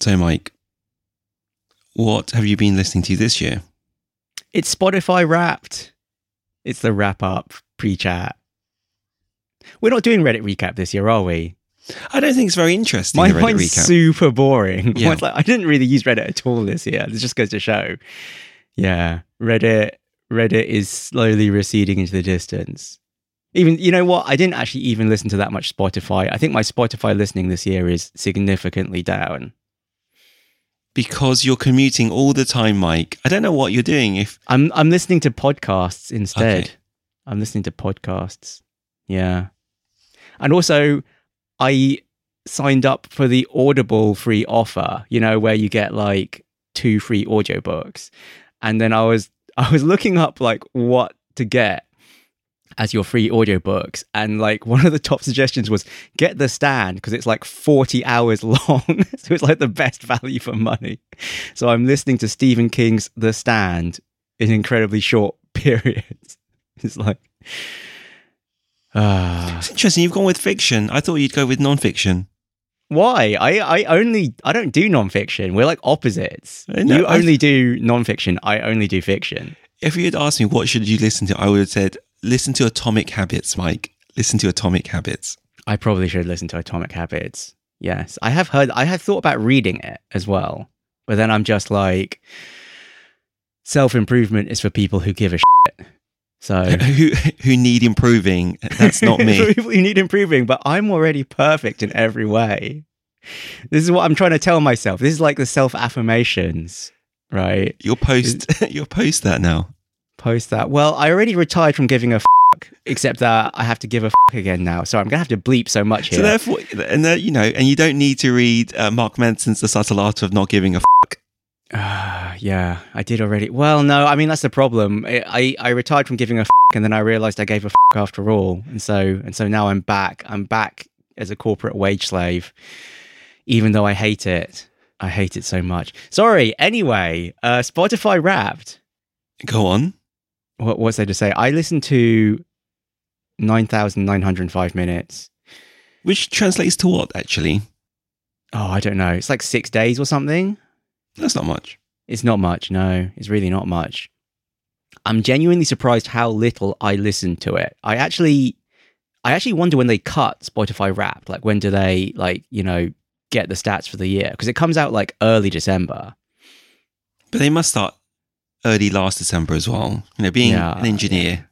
So, Mike, what have you been listening to this year? It's Spotify Wrapped. It's the wrap up pre chat. We're not doing Reddit recap this year, are we? I don't think it's very interesting. My Reddit mind's recap. super boring. Yeah. Like, I didn't really use Reddit at all this year. This just goes to show. Yeah, Reddit. Reddit is slowly receding into the distance. Even you know what? I didn't actually even listen to that much Spotify. I think my Spotify listening this year is significantly down. Because you're commuting all the time, Mike. I don't know what you're doing. If I'm I'm listening to podcasts instead. Okay. I'm listening to podcasts. Yeah. And also I signed up for the Audible free offer, you know, where you get like two free audiobooks. And then I was I was looking up like what to get as your free audiobooks. And like one of the top suggestions was get the stand because it's like 40 hours long. So it's like the best value for money. So i'm listening to stephen king's the stand in incredibly short periods. It's like ah it's interesting, you've gone with fiction. I thought you'd go with non-fiction. why? I i only i don't do nonfiction. We're like opposites. Know, you I've- only do nonfiction. I only do fiction. If you had asked me what should you listen to, I would have said listen to Atomic Habits, Mike. Listen to Atomic Habits. I probably should listen to Atomic Habits. Yes, I have heard. I have thought about reading it as well, but then I'm just like, self improvement is for people who give a shit. So who who need improving? That's not me. people who need improving, but I'm already perfect in every way. This is what I'm trying to tell myself. This is like the self affirmations, right? You'll post you'll post that now. Post that. Well, I already retired from giving a fuck, except that I have to give a fuck again now. So I'm gonna have to bleep so much here. So therefore, and uh, you know, and you don't need to read uh, Mark Manson's The Subtle Art of Not Giving a. F- Ah, yeah, I did already. Well, no, I mean that's the problem. I I, I retired from giving a f- and then I realized I gave a f- after all, and so and so now I'm back. I'm back as a corporate wage slave, even though I hate it. I hate it so much. Sorry. Anyway, uh, Spotify Wrapped. Go on. What what's there to say? I listened to nine thousand nine hundred five minutes. Which translates to what actually? Oh, I don't know. It's like six days or something. That's not much. It's not much, no. It's really not much. I'm genuinely surprised how little I listen to it. I actually I actually wonder when they cut Spotify Wrapped. Like when do they like, you know, get the stats for the year? Because it comes out like early December. But they must start early last December as well. You know, being Yeah, an engineer.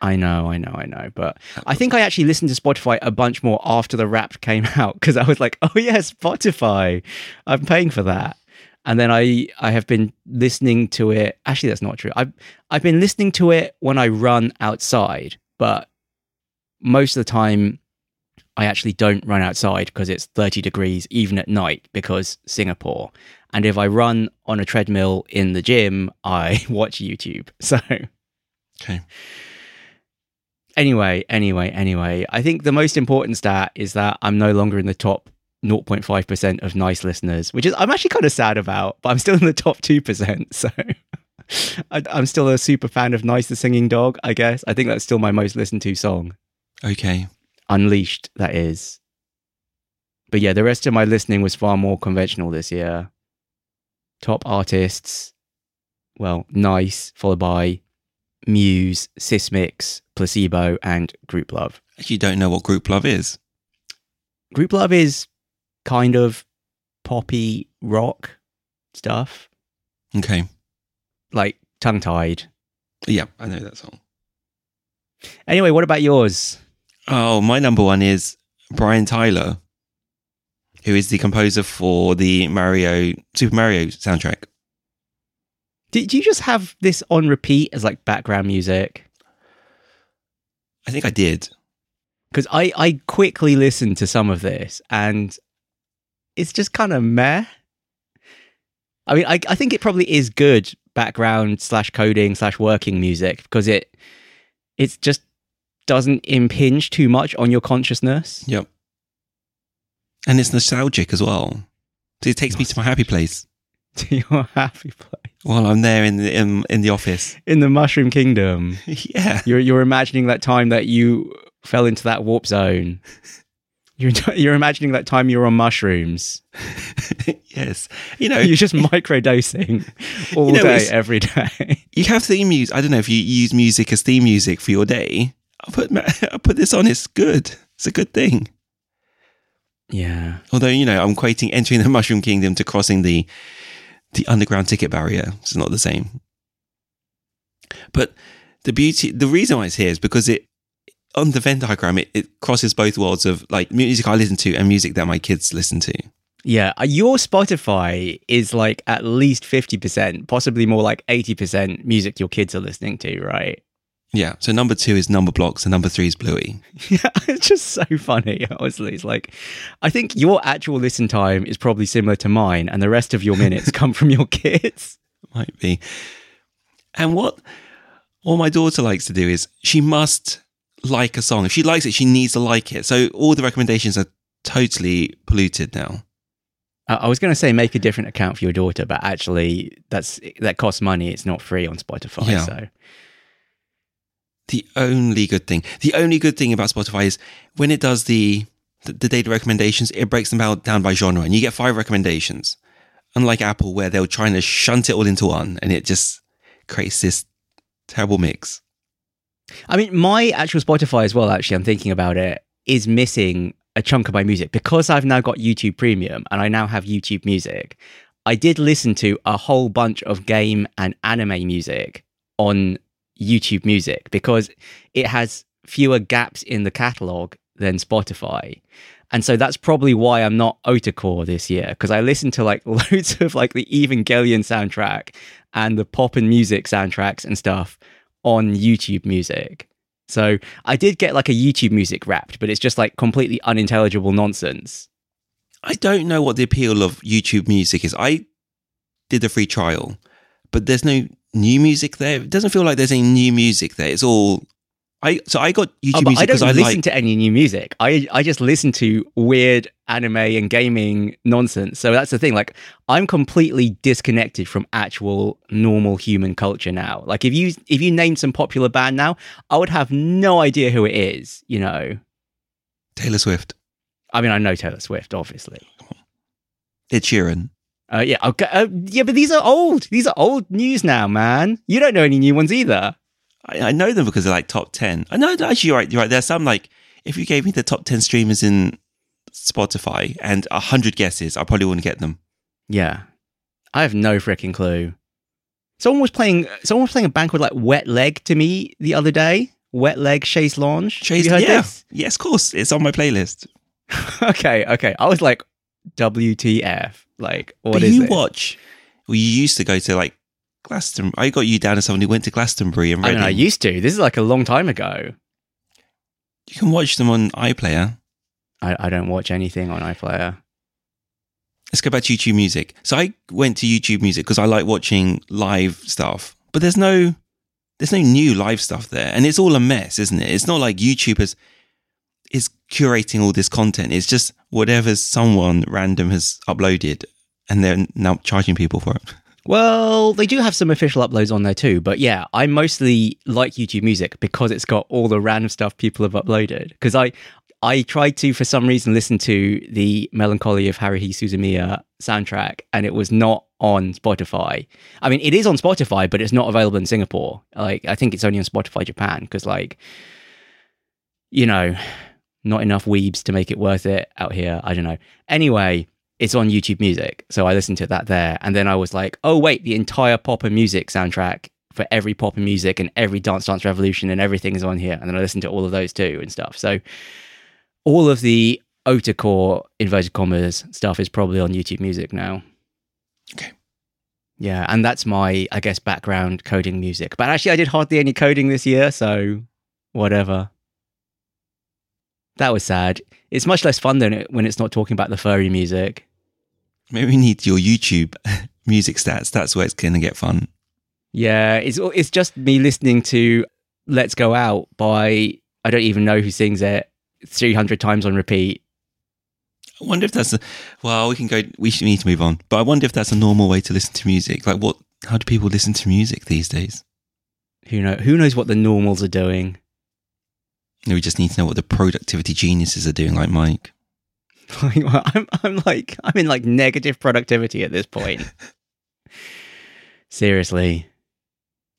I know, I know, I know. But I think I actually listened to Spotify a bunch more after the Wrapped came out because I was like, oh yeah, Spotify. I'm paying for that. And then I I have been listening to it. Actually, that's not true. I've I've been listening to it when I run outside, but most of the time I actually don't run outside because it's 30 degrees even at night because Singapore. And if I run on a treadmill in the gym, I watch YouTube. So Okay. Anyway, anyway, anyway, I think the most important stat is that I'm no longer in the top 0.5% of nice listeners, which is I'm actually kind of sad about, but I'm still in the top 2%. So I, I'm still a super fan of Nice the Singing Dog, I guess. I think that's still my most listened to song. Okay. Unleashed, that is. But yeah, the rest of my listening was far more conventional this year. Top artists, well, Nice, followed by Muse, Sismix, Placebo, and Grouplove. Actually, don't know what Grouplove is. Grouplove is kind of poppy rock stuff, Okay. like tongue tied. Yeah, I know that song. Anyway, what about yours? Oh, my number one is Brian Tyler, who is the composer for the Mario Super Mario soundtrack. Did you just have this on repeat as like background music? I think I did. Because I, I quickly listened to some of this and it's just kind of meh. I mean, I, I think it probably is good background slash coding slash working music because it it just doesn't impinge too much on your consciousness. Yep. And it's nostalgic as well. So it takes me to my happy place to your happy place while I'm there in the in, in the office. in the Mushroom Kingdom. yeah. You're you're imagining that time that you fell into that warp zone. You're you're imagining that time you were on mushrooms. yes. You know, You're just microdosing all You know, day, every day. you have theme music. I don't know if you use music as theme music for your day. I'll put I'll put this on. It's good. It's a good thing. Yeah. Although you know, I'm equating entering the Mushroom Kingdom to crossing the the underground ticket barrier. It's not the same. But the beauty, the reason why it's here is because it on the Venn diagram it, it crosses both worlds of like music I listen to and music that my kids listen to. Yeah. Uh, Your Spotify is like at least 50%, possibly more like 80% music your kids are listening to, right? Yeah. So number two is Numberblocks, and number three is Bluey. Yeah, it's just so funny, honestly. It's like, I think your actual listen time is probably similar to mine, and the rest of your minutes come from your kids. might be. And what what my daughter likes to do is she must like a song. If she likes it, she needs to like it. So all the recommendations are totally polluted now. I I was going to say make a different account for your daughter, but actually, that's that costs money. It's not free on Spotify. Yeah. So The only good thing, the only good thing about Spotify is when it does the the, the data recommendations, it breaks them out down by genre, and you get five recommendations. Unlike Apple, where they're trying to shunt it all into one, and it just creates this terrible mix. I mean, my actual Spotify as well, actually, I'm thinking about it, is missing a chunk of my music because I've now got YouTube Premium and I now have YouTube Music. I did listen to a whole bunch of game and anime music on YouTube Music because it has fewer gaps in the catalog than Spotify. And so that's probably why I'm not Otacore this year because I listened to like loads of like the Evangelion soundtrack and the pop'n music soundtracks and stuff on YouTube music. So I did get like a YouTube music wrapped, but it's just like completely unintelligible nonsense. I don't know what the appeal of YouTube music is. I did a free trial, but there's no new music there. It doesn't feel like there's any new music there. It's all I. So I got YouTube Oh, but I music don't because I, listen like. to any new music. I I just listen to weird anime and gaming nonsense. So that's the thing. Like I'm completely disconnected from actual normal human culture now. Like if you if you name some popular band now, I would have no idea who it is. You know. Taylor Swift, I mean, I know Taylor Swift, obviously. Ed Sheeran. Uh, yeah, okay. Uh, yeah, but these are old. These are old news now, man. You don't know any new ones either. I, I know them because they're like top ten. I know actually you're right. You're right. There's some like if you gave me the top ten streamers in Spotify and a hundred guesses, I probably wouldn't get them. Yeah, I have no freaking clue. Someone was playing. Someone was playing a band called like Wet Leg to me the other day. Wet Leg Chaise Lounge. Chaise, Have you heard yeah, this? yes, of course, it's on my playlist. okay, okay. I was like, WTF? Like, what but is you this? watch. Well, you used to go to like Glastonbury. I got you down as someone who went to Glastonbury and I Reading. mean, I used to. This is like a long time ago. you can watch them on iPlayer. I, I don't watch anything on iPlayer. Let's go back to YouTube Music. So I went to YouTube Music because I like watching live stuff, but there's no there's no new live stuff there, and it's all a mess, isn't it? It's not like YouTube is is curating all this content. It's just whatever someone random has uploaded, and they're now charging people for it. Well, they do have some official uploads on there too, but yeah, I mostly like YouTube Music because it's got all the random stuff people have uploaded. Because I, I tried to, for some reason, listen to the Melancholy of Haruhi Suzumiya soundtrack, and it was not on Spotify. I mean, it is on Spotify, but it's not available in Singapore. Like, I think it's only on Spotify Japan because, like, you know, not enough weebs to make it worth it out here. I don't know. Anyway, it's on YouTube Music. So I listened to that there. And then I was like, oh, wait, the entire Pop'n Music soundtrack for every Pop'n Music and every Dance Dance Revolution and everything is on here. And then I listened to all of those too and stuff. So all of the Otacore inverted commas stuff is probably on YouTube Music now. Okay. Yeah. And that's my, I guess, background coding music. But actually, I did hardly any coding this year. So whatever. That was sad. It's much less fun than it when it's not talking about the furry music. Maybe we need your YouTube music stats. That's where it's going to get fun. Yeah, it's it's just me listening to "Let's Go Out" by I don't even know who sings it three hundred times on repeat. I wonder if that's a well. We can go. We should need to move on. But I wonder if that's a normal way to listen to music. Like, what? How do people listen to music these days? Who know? Who knows what the normals are doing? We just need to know what the productivity geniuses are doing, like Mike. I'm, I'm like, I'm in like negative productivity at this point. Seriously,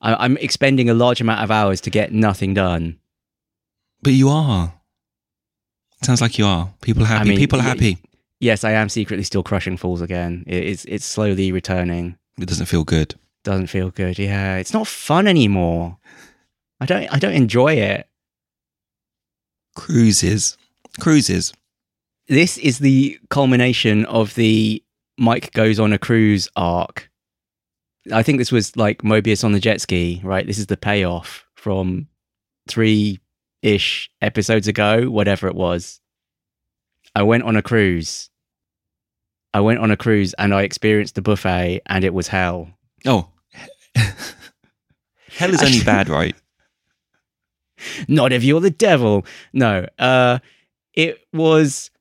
I, I'm expending a large amount of hours to get nothing done. But you are. Sounds like you are. People are happy. mean, People are happy. Yes, I am secretly still crushing falls again. It's it's slowly returning. It doesn't feel good. Doesn't feel good. Yeah, it's not fun anymore. I don't I don't enjoy it. Cruises. Cruises. This is the culmination of the Mike goes on a cruise arc. I think this was like Mobius on the jet ski, right? This is the payoff from three ish episodes ago, whatever it was. I went on a cruise. I went on a cruise and I experienced the buffet and it was hell. Oh. Hell is only bad, right? Not if you're the devil. No. Uh it was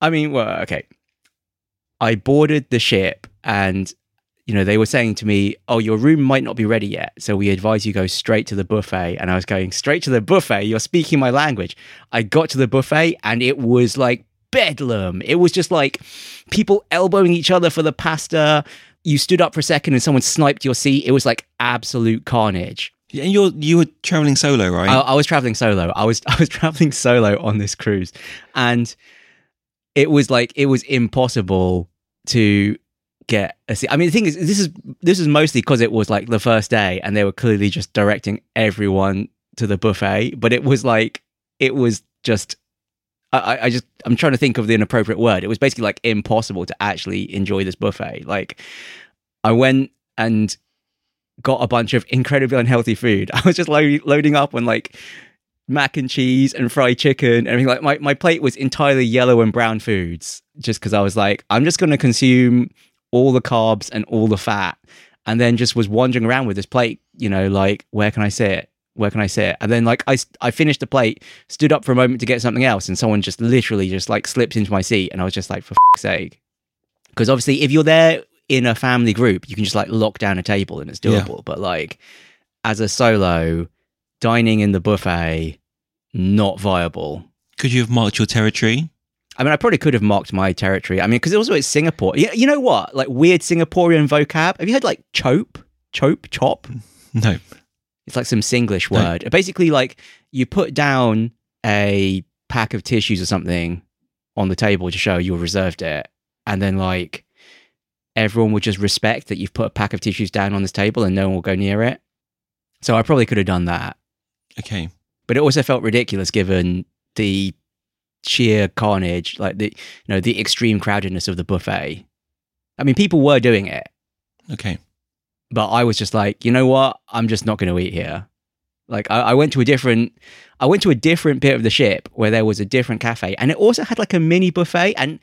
I mean, well, okay. I boarded the ship and you know, they were saying to me, "Oh, your room might not be ready yet, so we advise you go straight to the buffet." And I was going straight to the buffet. You're speaking my language. I got to the buffet and it was like bedlam. It was just like people elbowing each other for the pasta. You stood up for a second and someone sniped your seat. It was like absolute carnage. Yeah, and you're you were traveling solo, right? I, I was traveling solo. I was I was traveling solo on this cruise, and it was like it was impossible to get a seat. I mean, the thing is, this is this is mostly because it was like the first day, and they were clearly just directing everyone to the buffet. But it was like it was just. I, I just I'm trying to think of the inappropriate word. It was basically like impossible to actually enjoy this buffet. Like I went and got a bunch of incredibly unhealthy food. I was just lo- loading up on like mac and cheese and fried chicken and everything. Like my, my plate was entirely yellow and brown foods just because I was like, I'm just going to consume all the carbs and all the fat. And then just was wandering around with this plate, you know, like, where can I sit? Where can I sit? And then like I, I finished the plate, stood up for a moment to get something else, and someone just literally just like slipped into my seat, and I was just like, for fuck's sake. Because obviously, if you're there in a family group, you can just like lock down a table and it's Yeah. doable. But like as a solo, dining in the buffet, not viable. Could you have marked your territory? I mean, I probably could have marked my territory. I mean, because also it's Singapore. You, you know what? Like weird Singaporean vocab. Have you heard like chope, chope, chop? No. It's like some Singlish No. word. Basically, like you put down a pack of tissues or something on the table to show you reserved it, and then like everyone would just respect that you've put a pack of tissues down on this table and no one will go near it. So I probably could have done that, Okay. but it also felt ridiculous given the sheer carnage, like the you know the extreme crowdedness of the buffet. I mean, people were doing it, Okay. but I was just like, you know what? I'm just not going to eat here. Like I, I went to a different, I went to a different bit of the ship where there was a different cafe, and it also had like a mini buffet, and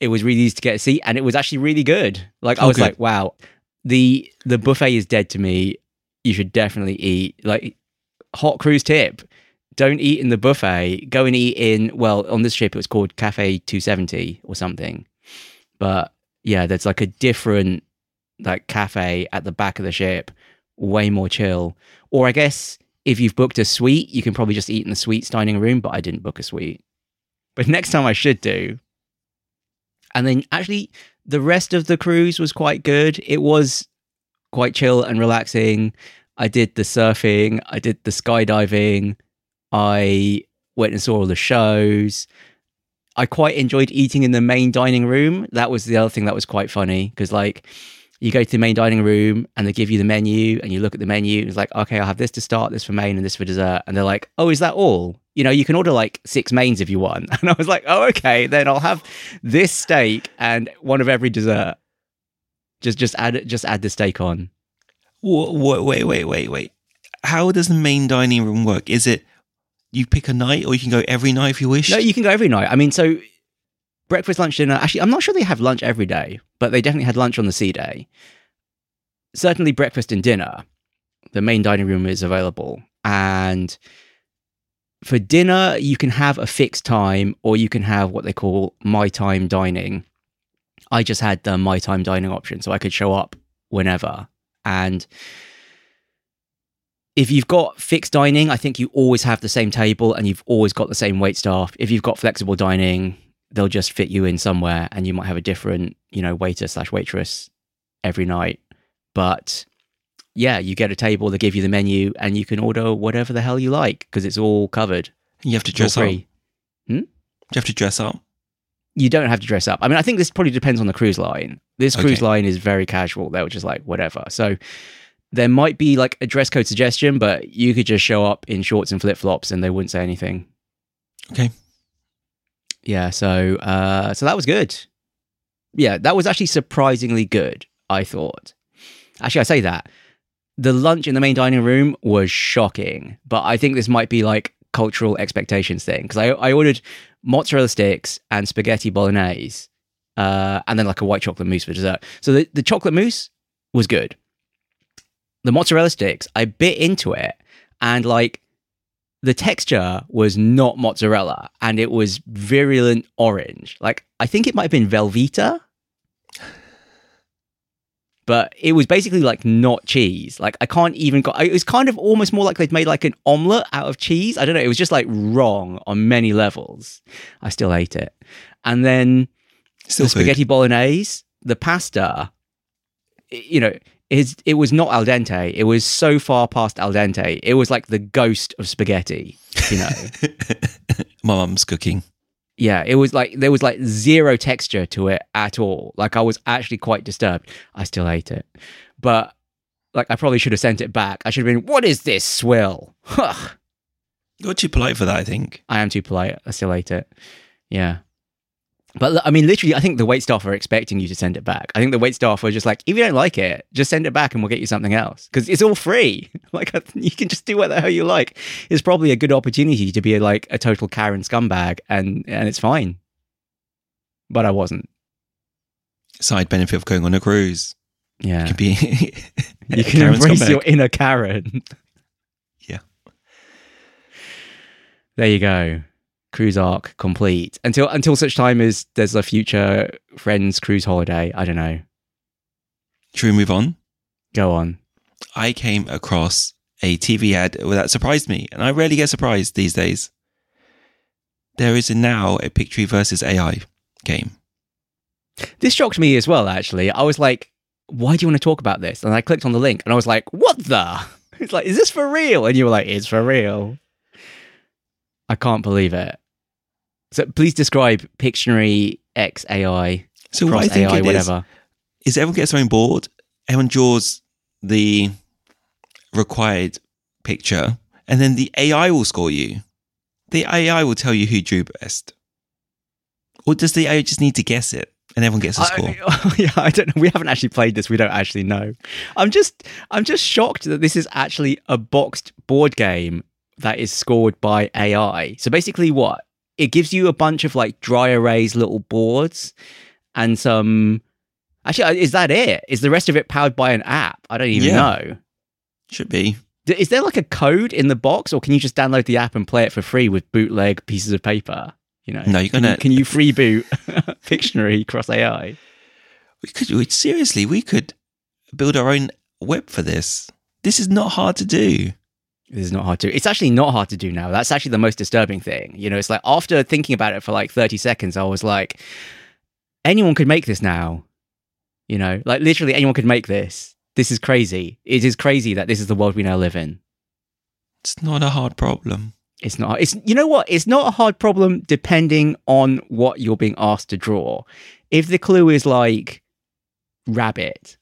it was really easy to get a seat, and it was actually really good. Like I Oh, was like, wow, the the buffet is dead to me. You should definitely eat. Like hot cruise tip: don't eat in the buffet. Go and eat in. Well, on this ship it was called Cafe Two Seventy or something, but yeah, there's like a different like cafe at the back of the ship, way more chill. Or I guess if you've booked a suite, you can probably just eat in the suite's dining room, but I didn't book a suite. But next time I should do. And then actually the rest of the cruise was quite good. It was quite chill and relaxing. I did the surfing, I did the skydiving, I went and saw all the shows. I quite enjoyed eating in the main dining room. That was the other thing that was quite funny because, like, you go to the main dining room and they give you the menu and you look at the menu. And it's like, okay, I'll have this to start, this for main, and this for dessert. And they're like, oh, is that all? You know, you can order like six mains if you want. And I was like, oh, okay, then I'll have this steak and one of every dessert. Just, just add it. Just add the steak on. Wait, Wait, wait, wait, wait. How does the main dining room work? Is it you pick a night, or you can go every night if you wish? No, you can go every night. I mean, so breakfast, lunch, dinner. Actually, I'm not sure they have lunch every day, but they definitely had lunch on the sea day. Certainly, breakfast and dinner. The main dining room is available, and for dinner, you can have a fixed time, or you can have what they call my time dining. I just had the my time dining option, so I could show up whenever. And if you've got fixed dining, I think you always have the same table and you've always got the same wait staff. If you've got flexible dining, they'll just fit you in somewhere and you might have a different, you know, waiter slash waitress every night. But yeah, you get a table, they give you the menu, and you can order whatever the hell you like because it's all covered. You have to dress up. Do hmm? you have to dress up? You don't have to dress up. I mean, I think this probably depends on the cruise line. This cruise Okay. line is very casual. They're just like, whatever. So there might be like a dress code suggestion, but you could just show up in shorts and flip flops and they wouldn't say anything. Okay. Yeah, so uh so that was good. Yeah, that was actually surprisingly good, I thought. Actually, I say that. The lunch in the main dining room was shocking, but I think this might be like cultural expectations thing because I, I ordered mozzarella sticks and spaghetti bolognese, uh, and then like a white chocolate mousse for dessert. So the, the chocolate mousse was good. The mozzarella sticks, I bit into it, and like the texture was not mozzarella and it was virulent orange. Like I think it might have been Velveeta. But it was basically like not cheese. Like I can't even go it was kind of almost more like they'd made like an omelette out of cheese. I don't know. It was just like wrong on many levels. I still ate it. And then Still the food. spaghetti bolognese, the pasta, you know, is it was not al dente. It was so far past al dente. It was like the ghost of spaghetti. You know, My mum's cooking. yeah, it was like there was like zero texture to it at all. Like I was actually quite disturbed. I still ate it, but like I probably should have sent it back. I should have been, what is this swill? Huh. You're too polite for that, I think. I am too polite. I still ate it. Yeah. But I mean, literally, I think the wait staff are expecting you to send it back. I think the wait staff are just like, if you don't like it, just send it back and we'll get you something else because it's all free. like you can just do what the hell you like. It's probably a good opportunity to be like a total Karen scumbag, and and it's fine. But I wasn't. Side benefit of going on a cruise. Yeah, Could be you can embrace comeback. your inner Karen. Yeah. There you go. Cruise arc complete. Until until such time as there's a future friends cruise holiday. I don't know. Should we move on? Go on. I came across a TV ad that surprised me, and I rarely get surprised these days. There is now a Pictionary versus AI game. This shocked me as well, actually. I was like, why do you want to talk about this? And I clicked on the link and I was like, what the? It's like, is this for real? And you were like, it's for real. I can't believe it. So please describe Pictionary X AI, So what I think AI, it is, whatever. is everyone gets their own board, everyone draws the required picture, and then the AI will score you. The AI will tell you who drew best. Or does the AI just need to guess it and everyone gets a score? I, yeah, I don't know. We haven't actually played this. We don't actually know. I'm just, I'm just shocked that this is actually a boxed board game that is scored by AI. So basically, what it gives you a bunch of like dry erase little boards and some. Actually, uh, is that it? Is the rest of it powered by an app? I don't even Yeah. know. Should be. Is there like a code in the box, or can you just download the app and play it for free with bootleg pieces of paper? You know, No, you're Can gonna- you, can you freeboot Pictionary cross AI? We could we, seriously, we could build our own web for this. This is not hard to do. This is not hard to. It's actually not hard to do now. That's actually the most disturbing thing. You know, it's like after thinking about it for like 30 seconds, I was like, anyone could make this now. You know, like literally anyone could make this. This is crazy. It is crazy that this is the world we now live in. It's not a hard problem. It's not. It's you know what? It's not a hard problem depending on what you're being asked to draw. If the clue is like rabbit,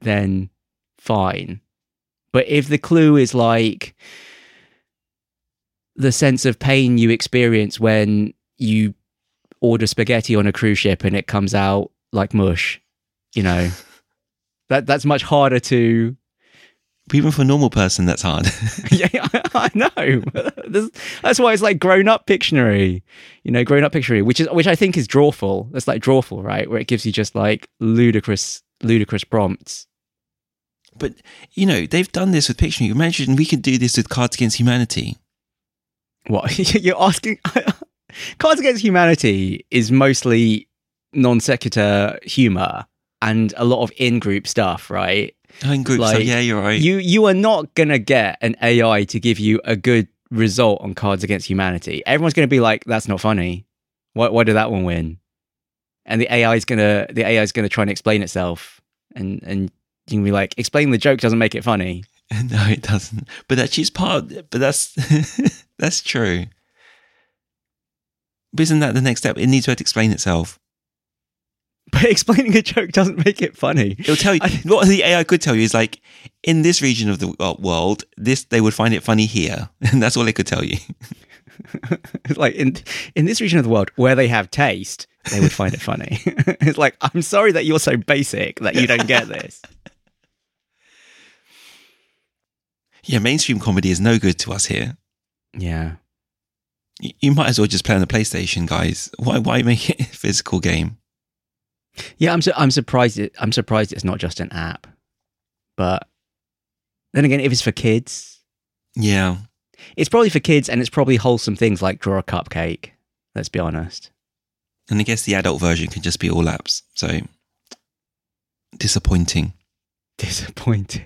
then fine. But if the clue is like the sense of pain you experience when you order spaghetti on a cruise ship and it comes out like mush, you know, that that's much harder to Even for a normal person, that's hard. yeah, I, I know. This- That's why it's like grown up Pictionary, you know, grown up Pictionary, which is which I think is drawful. That's like drawful, right? Where it gives you just like ludicrous, ludicrous prompts. But you know, they've done this with Pictionary. Imagine we could do this with Cards Against Humanity. What you're asking? Cards Against Humanity is mostly non sequitur humor and a lot of in-group stuff, right? In groups, so Like, yeah, you're right. You you are not gonna get an AI to give you a good result on Cards Against Humanity. Everyone's gonna be like, "That's not funny," Why why did that one win? And the AI is gonna the AI is gonna try and explain itself, and and you can be like, explain the joke doesn't make it funny. no, it doesn't. But actually, it's part. But that's that's true. But isn't that the next step? It needs to explain itself. But explaining a joke doesn't make it funny. It'll tell you I- what the AI could tell you is like in this region of the world, this they would find it funny here, and that's all it could tell you. It's like in in this region of the world where they have taste, they would find it funny. it's like I'm sorry that you're so basic that you don't get this. Yeah, mainstream comedy is no good to us here. Yeah. You, you might as well just play on the PlayStation, guys. Why why make it a physical game? Yeah, I'm su- I'm surprised it, I'm surprised it's not just an app. But then again, if it's for kids, Yeah, it's probably for kids and it's probably wholesome things like draw a cupcake. Let's be honest. and I guess the adult version can just be all apps. So disappointing. Disappointing.